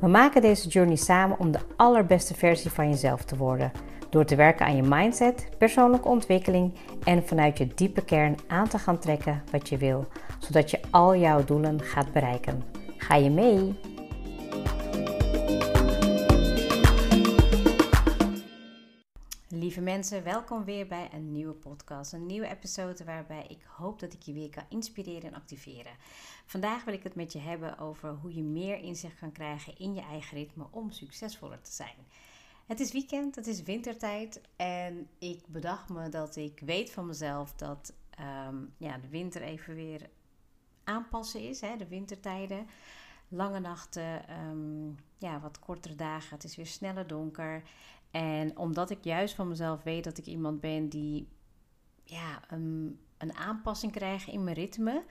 We maken deze journey samen om de allerbeste versie van jezelf te worden. Door te werken aan je mindset, persoonlijke ontwikkeling en vanuit je diepe kern aan te gaan trekken wat je wil, zodat je al jouw doelen gaat bereiken. Ga je mee? Lieve mensen, welkom weer bij een nieuwe podcast. Een nieuwe episode waarbij ik hoop dat ik je weer kan inspireren en activeren. Vandaag wil ik het met je hebben over hoe je meer inzicht kan krijgen in je eigen ritme om succesvoller te zijn. Het is weekend, het is wintertijd en ik bedacht me dat ik weet van mezelf dat ehm, ja, de winter even weer aanpassen is, hè, de wintertijden. Lange nachten, ehm, ja, wat kortere dagen, het is weer sneller donker. En omdat ik juist van mezelf weet dat ik iemand ben die ja, een, een aanpassing krijgt in mijn ritme,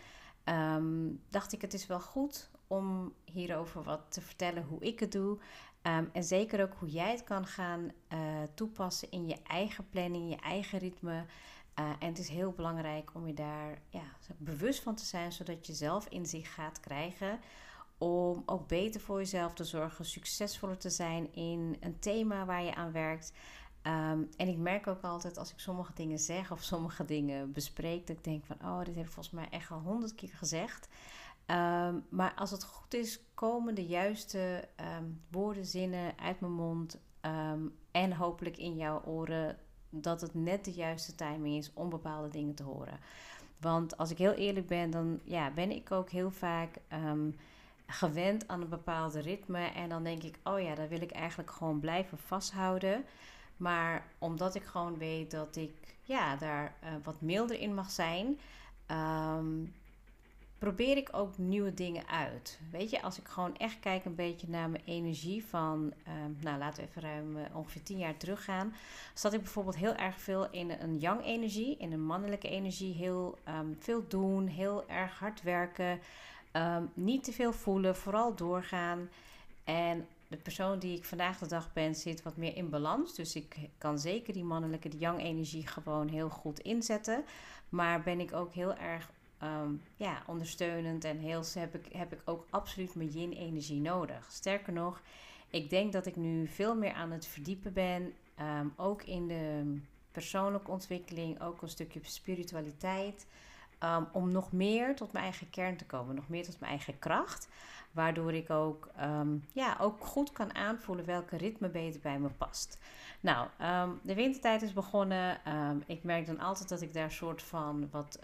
ehm, dacht ik het is wel goed om hierover wat te vertellen hoe ik het doe. Ehm, en zeker ook hoe jij het kan gaan uh, toepassen in je eigen planning, je eigen ritme. Uh, en het is heel belangrijk om je daar ja, bewust van te zijn, zodat je zelf inzicht gaat krijgen. Om ook beter voor jezelf te zorgen, succesvoller te zijn in een thema waar je aan werkt. Um, en ik merk ook altijd als ik sommige dingen zeg of sommige dingen bespreek, dat ik denk van, oh, dit heb ik volgens mij echt al honderd keer gezegd. Um, maar als het goed is, komen de juiste um, woorden, zinnen uit mijn mond en hopelijk in jouw oren dat het net de juiste timing is om bepaalde dingen te horen. Want als ik heel eerlijk ben, dan ja, ben ik ook heel vaak gewend aan een bepaalde ritme. En dan denk ik, oh ja, daar wil ik eigenlijk gewoon blijven vasthouden. Maar omdat ik gewoon weet dat ik ja, daar uh, wat milder in mag zijn, um, probeer ik ook nieuwe dingen uit. Weet je, als ik gewoon echt kijk een beetje naar mijn energie van, um, nou laten we even ruim uh, ongeveer tien jaar teruggaan, zat ik bijvoorbeeld heel erg veel in een yang energie, in een mannelijke energie, heel um, veel doen, heel erg hard werken, um, niet te veel voelen, vooral doorgaan. En de persoon die ik vandaag de dag ben, zit wat meer in balans. Dus ik kan zeker die mannelijke, die yang energie gewoon heel goed inzetten. Maar ben ik ook heel erg um, ja, ondersteunend en heel heb ik, heb ik ook absoluut mijn yin-energie nodig. Sterker nog, ik denk dat ik nu veel meer aan het verdiepen ben, um, ook in de persoonlijke ontwikkeling, ook een stukje spiritualiteit. Um, om nog meer tot mijn eigen kern te komen, nog meer tot mijn eigen kracht. Waardoor ik ook, um, ja, ook goed kan aanvoelen welke ritme beter bij me past. Nou, um, de wintertijd is begonnen. ik merk dan altijd dat ik daar soort van wat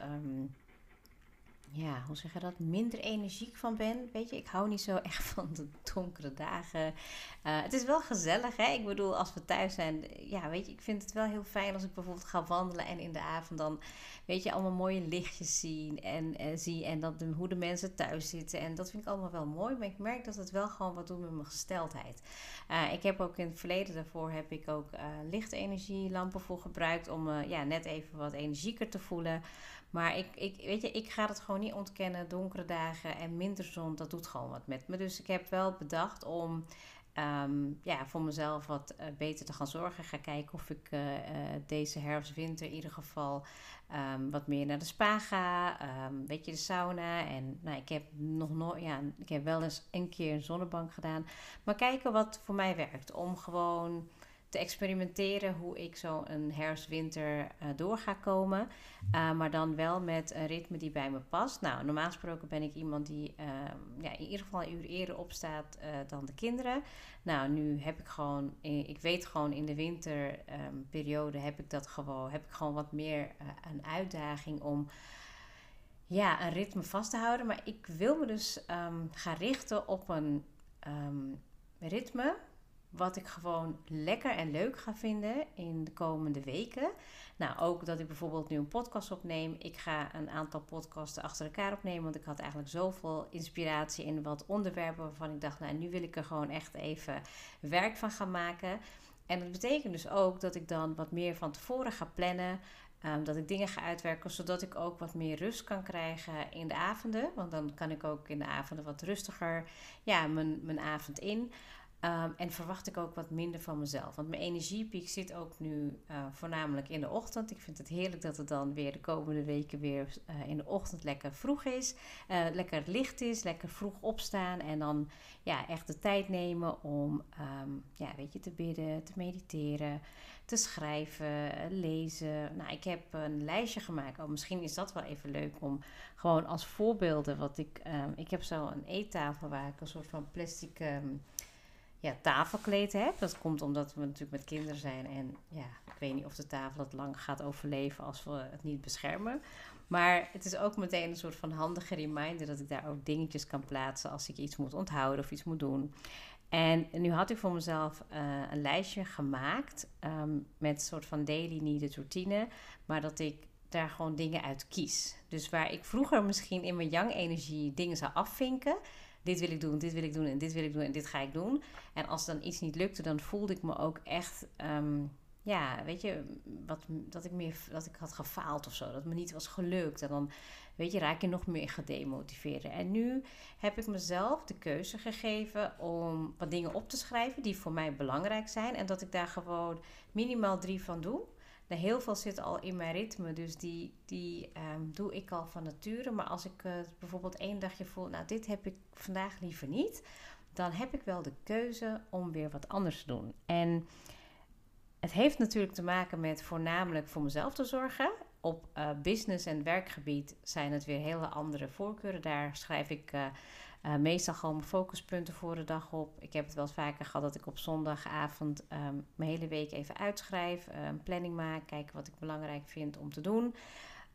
ja, hoe zeg je dat, minder energiek van ben. Weet je, ik hou niet zo echt van de donkere dagen. Uh, het is wel gezellig, hè? Ik bedoel, als we thuis zijn, ja, weet je, ik vind het wel heel fijn als ik bijvoorbeeld ga wandelen en in de avond dan, weet je, allemaal mooie lichtjes zien en, en zie en dat hoe de mensen thuis zitten. En dat vind ik allemaal wel mooi, maar ik merk dat het wel gewoon wat doet met mijn gesteldheid. Ik heb ook in het verleden daarvoor heb ik ook uh, lampen voor gebruikt om ja, net even wat energieker te voelen. Maar ik, ik, weet je, ik ga het gewoon niet ontkennen. Donkere dagen en minder zon, dat doet gewoon wat met me. Dus ik heb wel bedacht om um, ja, voor mezelf wat uh, beter te gaan zorgen. Ga kijken of ik uh, uh, deze herfst, winter in ieder geval um, wat meer naar de spa ga. Um, weet je, de sauna. En nou, ik heb nog nooit, ja, ik heb wel eens een keer een zonnebank gedaan. Maar kijken wat voor mij werkt. Om gewoon te experimenteren hoe ik zo een herfst-winter uh, door ga komen. Uh, maar dan wel met een ritme die bij me past. Nou, normaal gesproken ben ik iemand die uh, ja, in ieder geval een uur eerder opstaat eh, dan de kinderen. Nou, nu heb ik gewoon, ik weet gewoon in de winterperiode um, heb ik dat gewoon, heb ik gewoon wat meer een uitdaging om ja, een ritme vast te houden. Maar ik wil me dus um, gaan richten op een ritme wat ik gewoon lekker en leuk ga vinden in de komende weken. Nou, ook dat ik bijvoorbeeld nu een podcast opneem. Ik ga een aantal podcasten achter elkaar opnemen, want ik had eigenlijk zoveel inspiratie in wat onderwerpen waarvan ik dacht, nou, nu wil ik er gewoon echt even werk van gaan maken. En dat betekent dus ook dat ik dan wat meer van tevoren ga plannen. Ehm, dat ik dingen ga uitwerken, zodat ik ook wat meer rust kan krijgen in de avonden. Want dan kan ik ook in de avonden wat rustiger ja, mijn, mijn avond in. Um, en verwacht ik ook wat minder van mezelf. Want mijn energiepiek zit ook nu uh, voornamelijk in de ochtend. Ik vind het heerlijk dat het dan weer de komende weken weer uh, in de ochtend lekker vroeg is. Uh, lekker licht is, lekker vroeg opstaan. En dan ja, echt de tijd nemen om um, ja, weet je, te bidden, te mediteren, te schrijven, lezen. Nou, ik heb een lijstje gemaakt. Oh, misschien is dat wel even leuk om gewoon als voorbeelden. Wat ik, um, ik heb zo een eettafel waar ik een soort van plastic ja, tafelkleed heb. Dat komt omdat we natuurlijk met kinderen zijn. En ja, ik weet niet of de tafel het lang gaat overleven als we het niet beschermen. Maar het is ook meteen een soort van handige reminder dat ik daar ook dingetjes kan plaatsen als ik iets moet onthouden of iets moet doen. En nu had ik voor mezelf uh, een lijstje gemaakt um, met een soort van daily needed routine. Maar dat ik daar gewoon dingen uit kies. Dus waar ik vroeger misschien in mijn young energie dingen zou afvinken dit wil ik doen, dit wil ik doen en dit wil ik doen en dit ga ik doen. En als dan iets niet lukte, dan voelde ik me ook echt, um, ja, weet je, wat, dat, ik meer, dat ik had gefaald of zo. Dat me niet was gelukt. En dan, weet je, raak je nog meer gedemotiveerd. En nu heb ik mezelf de keuze gegeven om wat dingen op te schrijven die voor mij belangrijk zijn. En dat ik daar gewoon minimaal drie van doe. Heel veel zit al in mijn ritme, dus die, die um, doe ik al van nature. Maar als ik uh, bijvoorbeeld één dagje voel, nou dit heb ik vandaag liever niet, dan heb ik wel de keuze om weer wat anders te doen. En het heeft natuurlijk te maken met voornamelijk voor mezelf te zorgen. Op uh, business- en werkgebied zijn het weer hele andere voorkeuren. Daar schrijf ik uh, uh, meestal gewoon mijn focuspunten voor de dag op. Ik heb het wel eens vaker gehad dat ik op zondagavond um, mijn hele week even uitschrijf, uh, een planning maak, kijken wat ik belangrijk vind om te doen.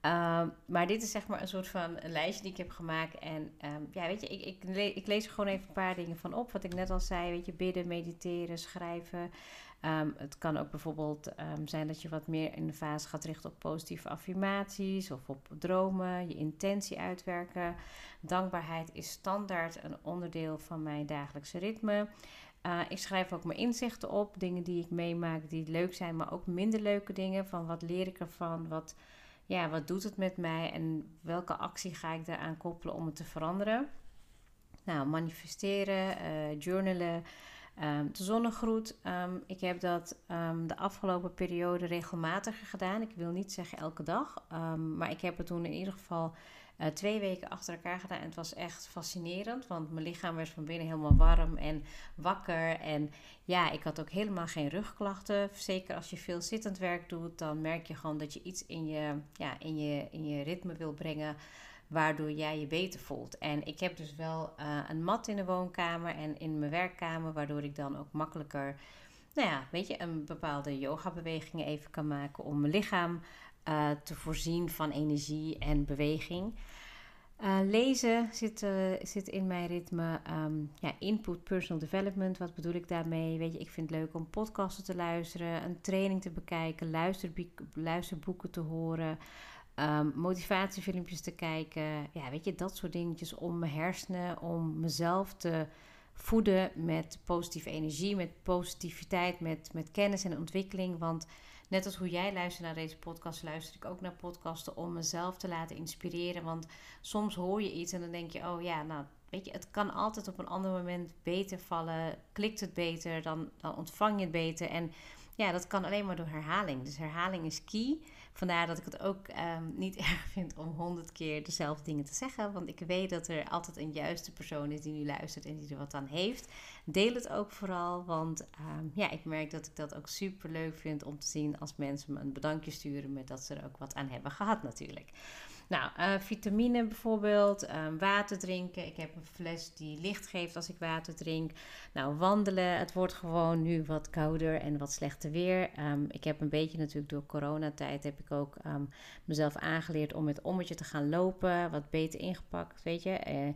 Uh, maar dit is zeg maar een soort van een lijstje die ik heb gemaakt. En um, ja, weet je, ik, ik, ik, lees er gewoon even een paar dingen van op. Wat ik net al zei, weet je, bidden, mediteren, schrijven. Um, het kan ook bijvoorbeeld um, zijn dat je wat meer in de fase gaat richten op positieve affirmaties of op dromen, je intentie uitwerken. Dankbaarheid is standaard een onderdeel van mijn dagelijkse ritme. Uh, ik schrijf ook mijn inzichten op, dingen die ik meemaak die leuk zijn, maar ook minder leuke dingen. Van wat leer ik ervan? Wat, ja, wat doet het met mij en welke actie ga ik daaraan koppelen om het te veranderen? Nou, manifesteren, uh, journalen. Um, de zonnegroet, um, ik heb dat um, de afgelopen periode regelmatiger gedaan. Ik wil niet zeggen elke dag, maar ik heb het toen in ieder geval uh, twee weken achter elkaar gedaan. En het was echt fascinerend, want mijn lichaam werd van binnen helemaal warm en wakker. En ja, ik had ook helemaal geen rugklachten. Zeker als je veel zittend werk doet, dan merk je gewoon dat je iets in je, ja, in je, in je ritme wil brengen waardoor jij je beter voelt. En ik heb dus wel uh, een mat in de woonkamer en in mijn werkkamer, waardoor ik dan ook makkelijker, nou ja, weet je, een bepaalde yoga-bewegingen even kan maken om mijn lichaam uh, te voorzien van energie en beweging. Uh, lezen zit, zit in mijn ritme. Um, ja, input personal development, wat bedoel ik daarmee? Weet je, ik vind het leuk om podcasten te luisteren, een training te bekijken, luisterboeken te horen. Um, motivatiefilmpjes te kijken. Ja, weet je, dat soort dingetjes om mijn hersenen, om mezelf te voeden met positieve energie, met positiviteit, met, met kennis en ontwikkeling. Want net als hoe jij luistert naar deze podcast, luister ik ook naar podcasten om mezelf te laten inspireren. Want soms hoor je iets en dan denk je, oh ja, nou weet je, het kan altijd op een ander moment beter vallen. Klikt het beter, dan, dan ontvang je het beter. En ja, dat kan alleen maar door herhaling. Dus herhaling is key. Vandaar dat ik het ook um, niet erg vind om honderd keer dezelfde dingen te zeggen. Want ik weet dat er altijd een juiste persoon is die nu luistert en die er wat aan heeft. Deel het ook vooral, want um, ja, ik merk dat ik dat ook super leuk vind om te zien als mensen me een bedankje sturen met dat ze er ook wat aan hebben gehad natuurlijk. Nou, uh, vitamine bijvoorbeeld, um, water drinken. Ik heb een fles die licht geeft als ik water drink. Nou, wandelen. Het wordt gewoon nu wat kouder en wat slechter weer. Um, ik heb een beetje natuurlijk door coronatijd heb ik ook um, mezelf aangeleerd om met ommetje te gaan lopen. Wat beter ingepakt, weet je. Uh,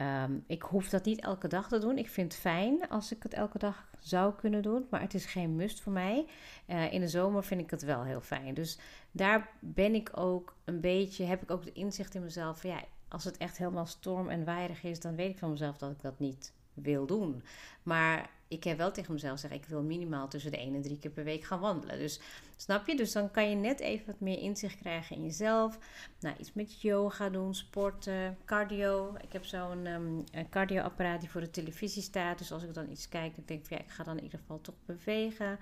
Um, ik hoef dat niet elke dag te doen. Ik vind het fijn als ik het elke dag zou kunnen doen, maar het is geen must voor mij. Uh, in de zomer vind ik het wel heel fijn. Dus daar ben ik ook een beetje, heb ik ook de inzicht in mezelf ja, als het echt helemaal storm en waaierig is, dan weet ik van mezelf dat ik dat niet wil doen. Maar ik heb wel tegen mezelf gezegd, ik wil minimaal tussen de 1 en 3 keer per week gaan wandelen. Dus snap je? Dus dan kan je net even wat meer inzicht krijgen in jezelf. Nou, iets met yoga doen, sporten, cardio. Ik heb zo'n um, cardioapparaat die voor de televisie staat. Dus als ik dan iets kijk, denk ik, ja, ik ga dan in ieder geval toch bewegen.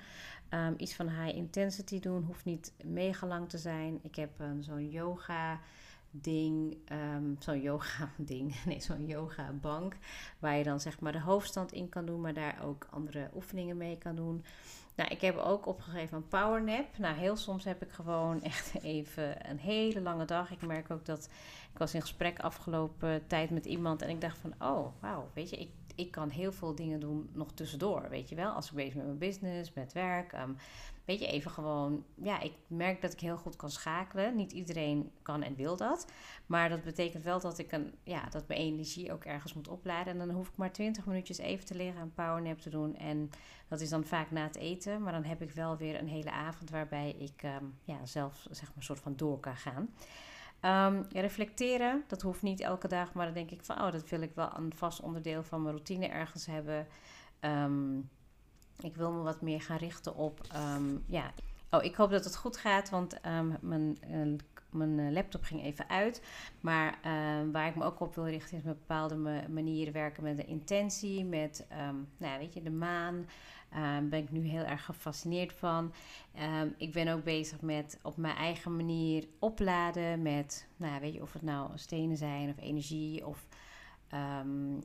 Um, iets van high intensity doen, hoeft niet mega lang te zijn. Ik heb um, zo'n yoga ding, um, zo'n yoga ding, nee, zo'n yoga bank, waar je dan zeg maar de hoofdstand in kan doen, maar daar ook andere oefeningen mee kan doen. Nou, ik heb ook opgegeven een powernap. Nou, heel soms heb ik gewoon echt even een hele lange dag. Ik merk ook dat ik was in gesprek afgelopen tijd met iemand en ik dacht van, oh, wauw, weet je, ik, ik kan heel veel dingen doen nog tussendoor, weet je wel. Als ik bezig ben met mijn business, met werk, um, weet je, even gewoon, ja, ik merk dat ik heel goed kan schakelen. Niet iedereen kan en wil dat. Maar dat betekent wel dat ik een, ja, dat mijn energie ook ergens moet opladen. En dan hoef ik maar 20 minuutjes even te liggen, een powernap te doen. En dat is dan vaak na het eten. Maar dan heb ik wel weer een hele avond waarbij ik um, ja, zelf, zeg maar, een soort van door kan gaan. Um, reflecteren, dat hoeft niet elke dag, maar dan denk ik van, oh, dat wil ik wel een vast onderdeel van mijn routine ergens hebben. Um, ik wil me wat meer gaan richten op, um, ja. Oh, ik hoop dat het goed gaat, want mijn, uh, mijn laptop ging even uit. Maar waar ik me ook op wil richten is met bepaalde manieren werken met de intentie, met, nou, weet je, de maan. Daar ben ik nu heel erg gefascineerd van. Ik ben ook bezig met op mijn eigen manier opladen met, nou weet je, of het nou stenen zijn of energie of. Um,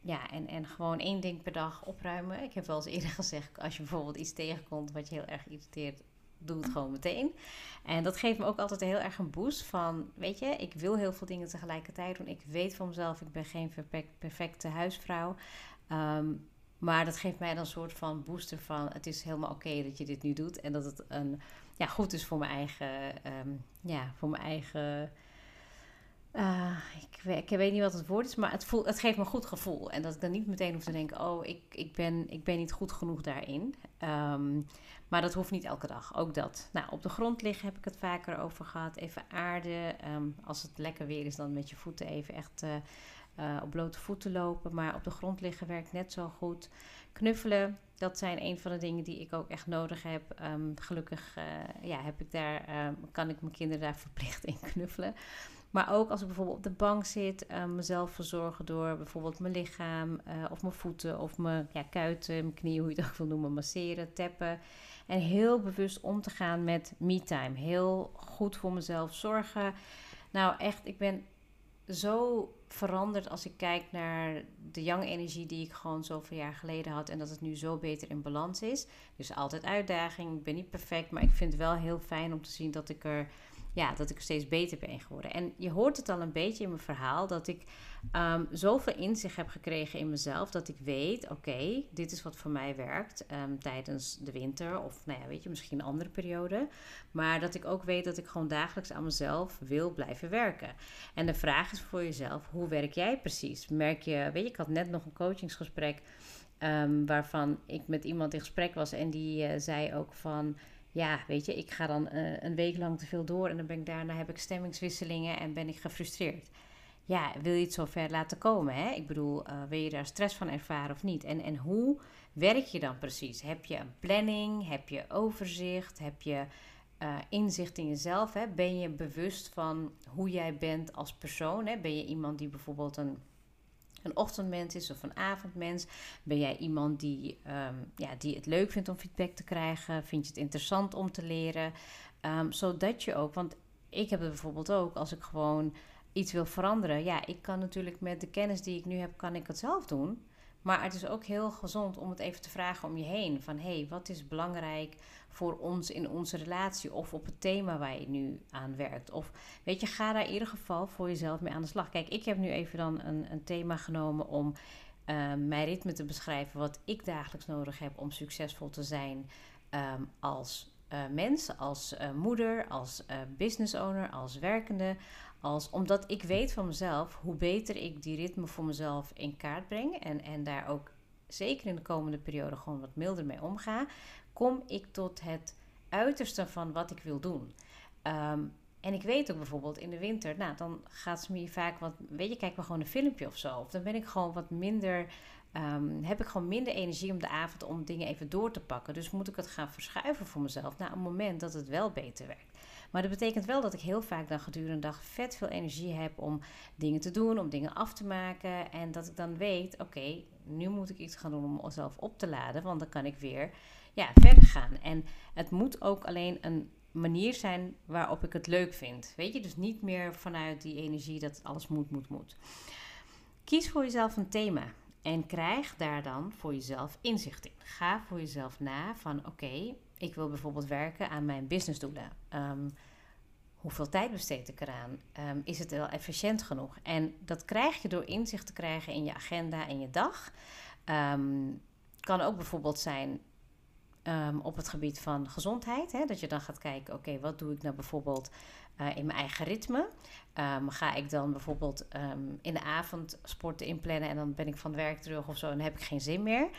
ja, en, en gewoon één ding per dag opruimen. Ik heb wel eens eerder gezegd, als je bijvoorbeeld iets tegenkomt wat je heel erg irriteert, doe het gewoon meteen. En dat geeft me ook altijd heel erg een boost van, weet je, ik wil heel veel dingen tegelijkertijd doen. Ik weet van mezelf, ik ben geen perfecte huisvrouw. Um, maar dat geeft mij dan een soort van booster van het is helemaal oké dat je dit nu doet. En dat het een, ja, goed is voor mijn eigen, um, ja, voor mijn eigen. Uh, ik, weet, ik weet niet wat het woord is, maar het, het geeft me een goed gevoel. En dat ik dan niet meteen hoef te denken: oh, ik, ik, ben, ik ben niet goed genoeg daarin. Um, maar dat hoeft niet elke dag, ook dat. Nou, op de grond liggen heb ik het vaker over gehad. Even aarde. Um, als het lekker weer is, dan met je voeten even echt. Uh, uh, op blote voeten lopen. Maar op de grond liggen werkt net zo goed. Knuffelen, dat zijn een van de dingen die ik ook echt nodig heb. Um, gelukkig uh, ja, heb ik daar, kan ik mijn kinderen daar verplicht in knuffelen. Maar ook als ik bijvoorbeeld op de bank zit, uh, mezelf verzorgen door bijvoorbeeld mijn lichaam uh, of mijn voeten of mijn ja, kuiten, mijn knieën, hoe je ook wil noemen, masseren, tappen. En heel bewust om te gaan met me-time. Heel goed voor mezelf zorgen. Nou, echt, ik ben zo veranderd als ik kijk naar de young energie die ik gewoon zoveel jaar geleden had. En dat het nu zo beter in balans is. Dus altijd uitdaging. Ik ben niet perfect, maar ik vind het wel heel fijn om te zien dat ik er ja, dat ik steeds beter ben geworden. En je hoort het al een beetje in mijn verhaal dat ik um, zoveel inzicht heb gekregen in mezelf dat ik weet, oké, dit is wat voor mij werkt um, tijdens de winter of nou ja, weet je, misschien een andere periode. Maar dat ik ook weet dat ik gewoon dagelijks aan mezelf wil blijven werken. En de vraag is voor jezelf, hoe werk jij precies? Merk je, weet je, ik had net nog een coachingsgesprek um, waarvan ik met iemand in gesprek was en die uh, zei ook van ja, weet je, ik ga dan uh, een week lang te veel door en dan ben ik daarna heb ik stemmingswisselingen en ben ik gefrustreerd. Ja, wil je het zo ver laten komen? Hè? Ik bedoel, uh, wil je daar stress van ervaren of niet? En, en hoe werk je dan precies? Heb je een planning? Heb je overzicht? Heb je uh, inzicht in jezelf? Hè? Ben je bewust van hoe jij bent als persoon? Hè? Ben je iemand die bijvoorbeeld een een ochtendmens is of een avondmens? Ben jij iemand die, um, ja, die het leuk vindt om feedback te krijgen? Vind je het interessant om te leren? Um, zodat je ook, want ik heb het bijvoorbeeld ook als ik gewoon iets wil veranderen. Ja, ik kan natuurlijk met de kennis die ik nu heb, kan ik het zelf doen. Maar het is ook heel gezond om het even te vragen om je heen. Van hé, hey, wat is belangrijk voor ons in onze relatie? Of op het thema waar je nu aan werkt? Of weet je, ga daar in ieder geval voor jezelf mee aan de slag. Kijk, ik heb nu even dan een, een thema genomen om uh, mijn ritme te beschrijven. Wat ik dagelijks nodig heb om succesvol te zijn um, als uh, mens, als uh, moeder, als business owner, als werkende als, omdat ik weet van mezelf hoe beter ik die ritme voor mezelf in kaart breng. En, en daar ook zeker in de komende periode gewoon wat milder mee omga. Kom ik tot het uiterste van wat ik wil doen. Um, En ik weet ook bijvoorbeeld in de winter, nou, dan gaat ze me vaak wat, weet je, kijk maar gewoon een filmpje of zo. Of dan ben ik gewoon wat minder, ehm, heb ik gewoon minder energie om de avond om dingen even door te pakken. Dus moet ik het gaan verschuiven voor mezelf naar een moment dat het wel beter werkt. Maar dat betekent wel dat ik heel vaak dan gedurende de dag vet veel energie heb om dingen te doen, om dingen af te maken. En dat ik dan weet, oké, nu moet ik iets gaan doen om mezelf op te laden, want dan kan ik weer ja, verder gaan. En het moet ook alleen een manier zijn waarop ik het leuk vind. Weet je, dus niet meer vanuit die energie dat alles moet, moet, moet. Kies voor jezelf een thema en krijg daar dan voor jezelf inzicht in. Ga voor jezelf na van oké, ik wil bijvoorbeeld werken aan mijn businessdoelen. Um, hoeveel tijd besteed ik eraan? Um, is het wel efficiënt genoeg? En dat krijg je door inzicht te krijgen in je agenda en je dag. Um, kan ook bijvoorbeeld zijn op het gebied van gezondheid. Hè? Dat je dan gaat kijken, oké, wat doe ik nou bijvoorbeeld uh, in mijn eigen ritme? ga ik dan bijvoorbeeld in de avond sporten inplannen en dan ben ik van werk terug of zo en heb ik geen zin meer.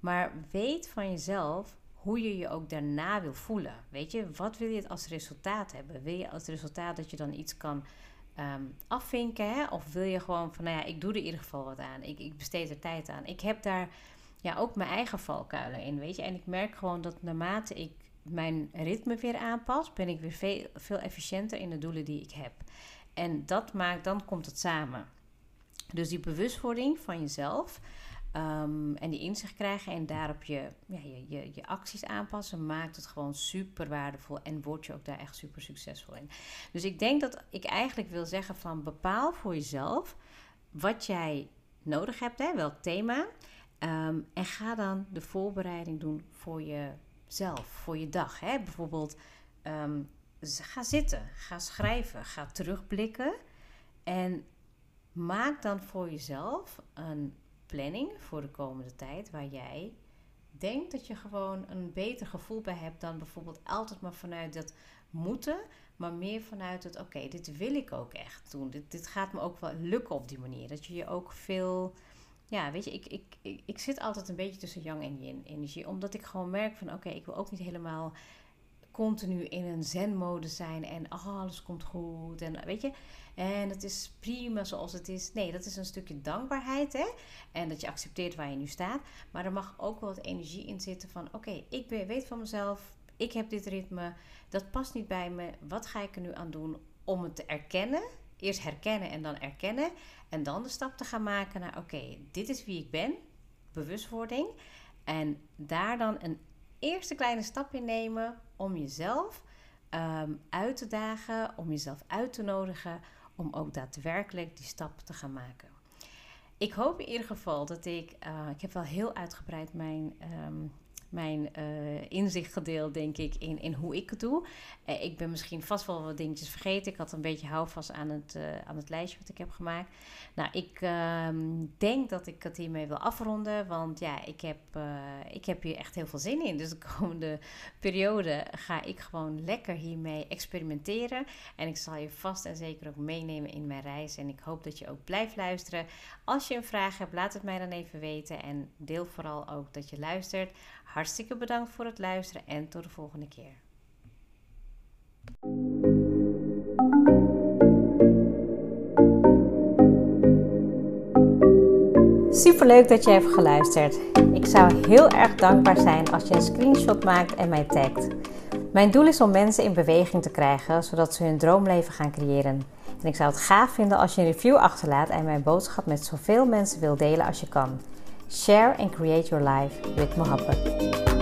Maar weet van jezelf hoe je je ook daarna wil voelen. Weet je, wat wil je als resultaat hebben? Wil je als resultaat dat je dan iets kan um, afvinken? Hè? Of wil je gewoon van, nou ja, ik doe er in ieder geval wat aan. Ik, ik besteed er tijd aan. Ik heb daar ja, ook mijn eigen valkuilen in, weet je. En ik merk gewoon dat naarmate ik mijn ritme weer aanpas, ben ik weer veel, veel efficiënter in de doelen die ik heb. En dat maakt, dan komt het samen. Dus die bewustwording van jezelf Ehm, en die inzicht krijgen en daarop je, ja, je, je, je, acties aanpassen, maakt het gewoon super waardevol en word je ook daar echt super succesvol in. Dus ik denk dat ik eigenlijk wil zeggen van bepaal voor jezelf wat jij nodig hebt, hè, welk thema. Ehm, en ga dan de voorbereiding doen voor jezelf, voor je dag. Hè. Bijvoorbeeld, ehm, ga zitten, ga schrijven, ga terugblikken en maak dan voor jezelf een planning voor de komende tijd waar jij denkt dat je gewoon een beter gevoel bij hebt dan bijvoorbeeld altijd maar vanuit dat moeten, maar meer vanuit het oké, dit wil ik ook echt doen. Dit, dit gaat me ook wel lukken op die manier. Dat je je ook veel. Ja, weet je, ik, ik, ik, ik zit altijd een beetje tussen yang en yin energie. Omdat ik gewoon merk van oké, ik wil ook niet helemaal continu in een zen-mode zijn en oh, alles komt goed. En weet je, en het is prima zoals het is. Nee, dat is een stukje dankbaarheid. Hè? En dat je accepteert waar je nu staat. Maar er mag ook wel wat energie in zitten van oké, ik weet van mezelf, ik heb dit ritme, dat past niet bij me. Wat ga ik er nu aan doen om het te erkennen? Eerst herkennen en dan erkennen. En dan de stap te gaan maken naar oké, dit is wie ik ben. Bewustwording. En daar dan een eerste kleine stap in nemen om jezelf ehm, uit te dagen, om jezelf uit te nodigen, om ook daadwerkelijk die stap te gaan maken. Ik hoop in ieder geval dat ik, uh, ik heb wel heel uitgebreid mijn ehm, mijn uh, inzicht gedeeld, denk ik, in, in hoe ik het doe. Uh, ik ben misschien vast wel wat dingetjes vergeten. Ik had een beetje houvast aan het, uh, aan het lijstje wat ik heb gemaakt. Nou, ik ehm, denk dat ik het hiermee wil afronden. Want ja, ik heb, ik heb hier echt heel veel zin in. Dus de komende periode ga ik gewoon lekker hiermee experimenteren. En ik zal je vast en zeker ook meenemen in mijn reis. En ik hoop dat je ook blijft luisteren. Als je een vraag hebt, laat het mij dan even weten. En deel vooral ook dat je luistert. Hartstikke bedankt voor het luisteren en tot de volgende keer. Super leuk dat je hebt geluisterd. Ik zou heel erg dankbaar zijn als je een screenshot maakt en mij tagt. Mijn doel is om mensen in beweging te krijgen, zodat ze hun droomleven gaan creëren. En ik zou het gaaf vinden als je een review achterlaat en mijn boodschap met zoveel mensen wil delen als je kan. Share and create your life with Mohabbat.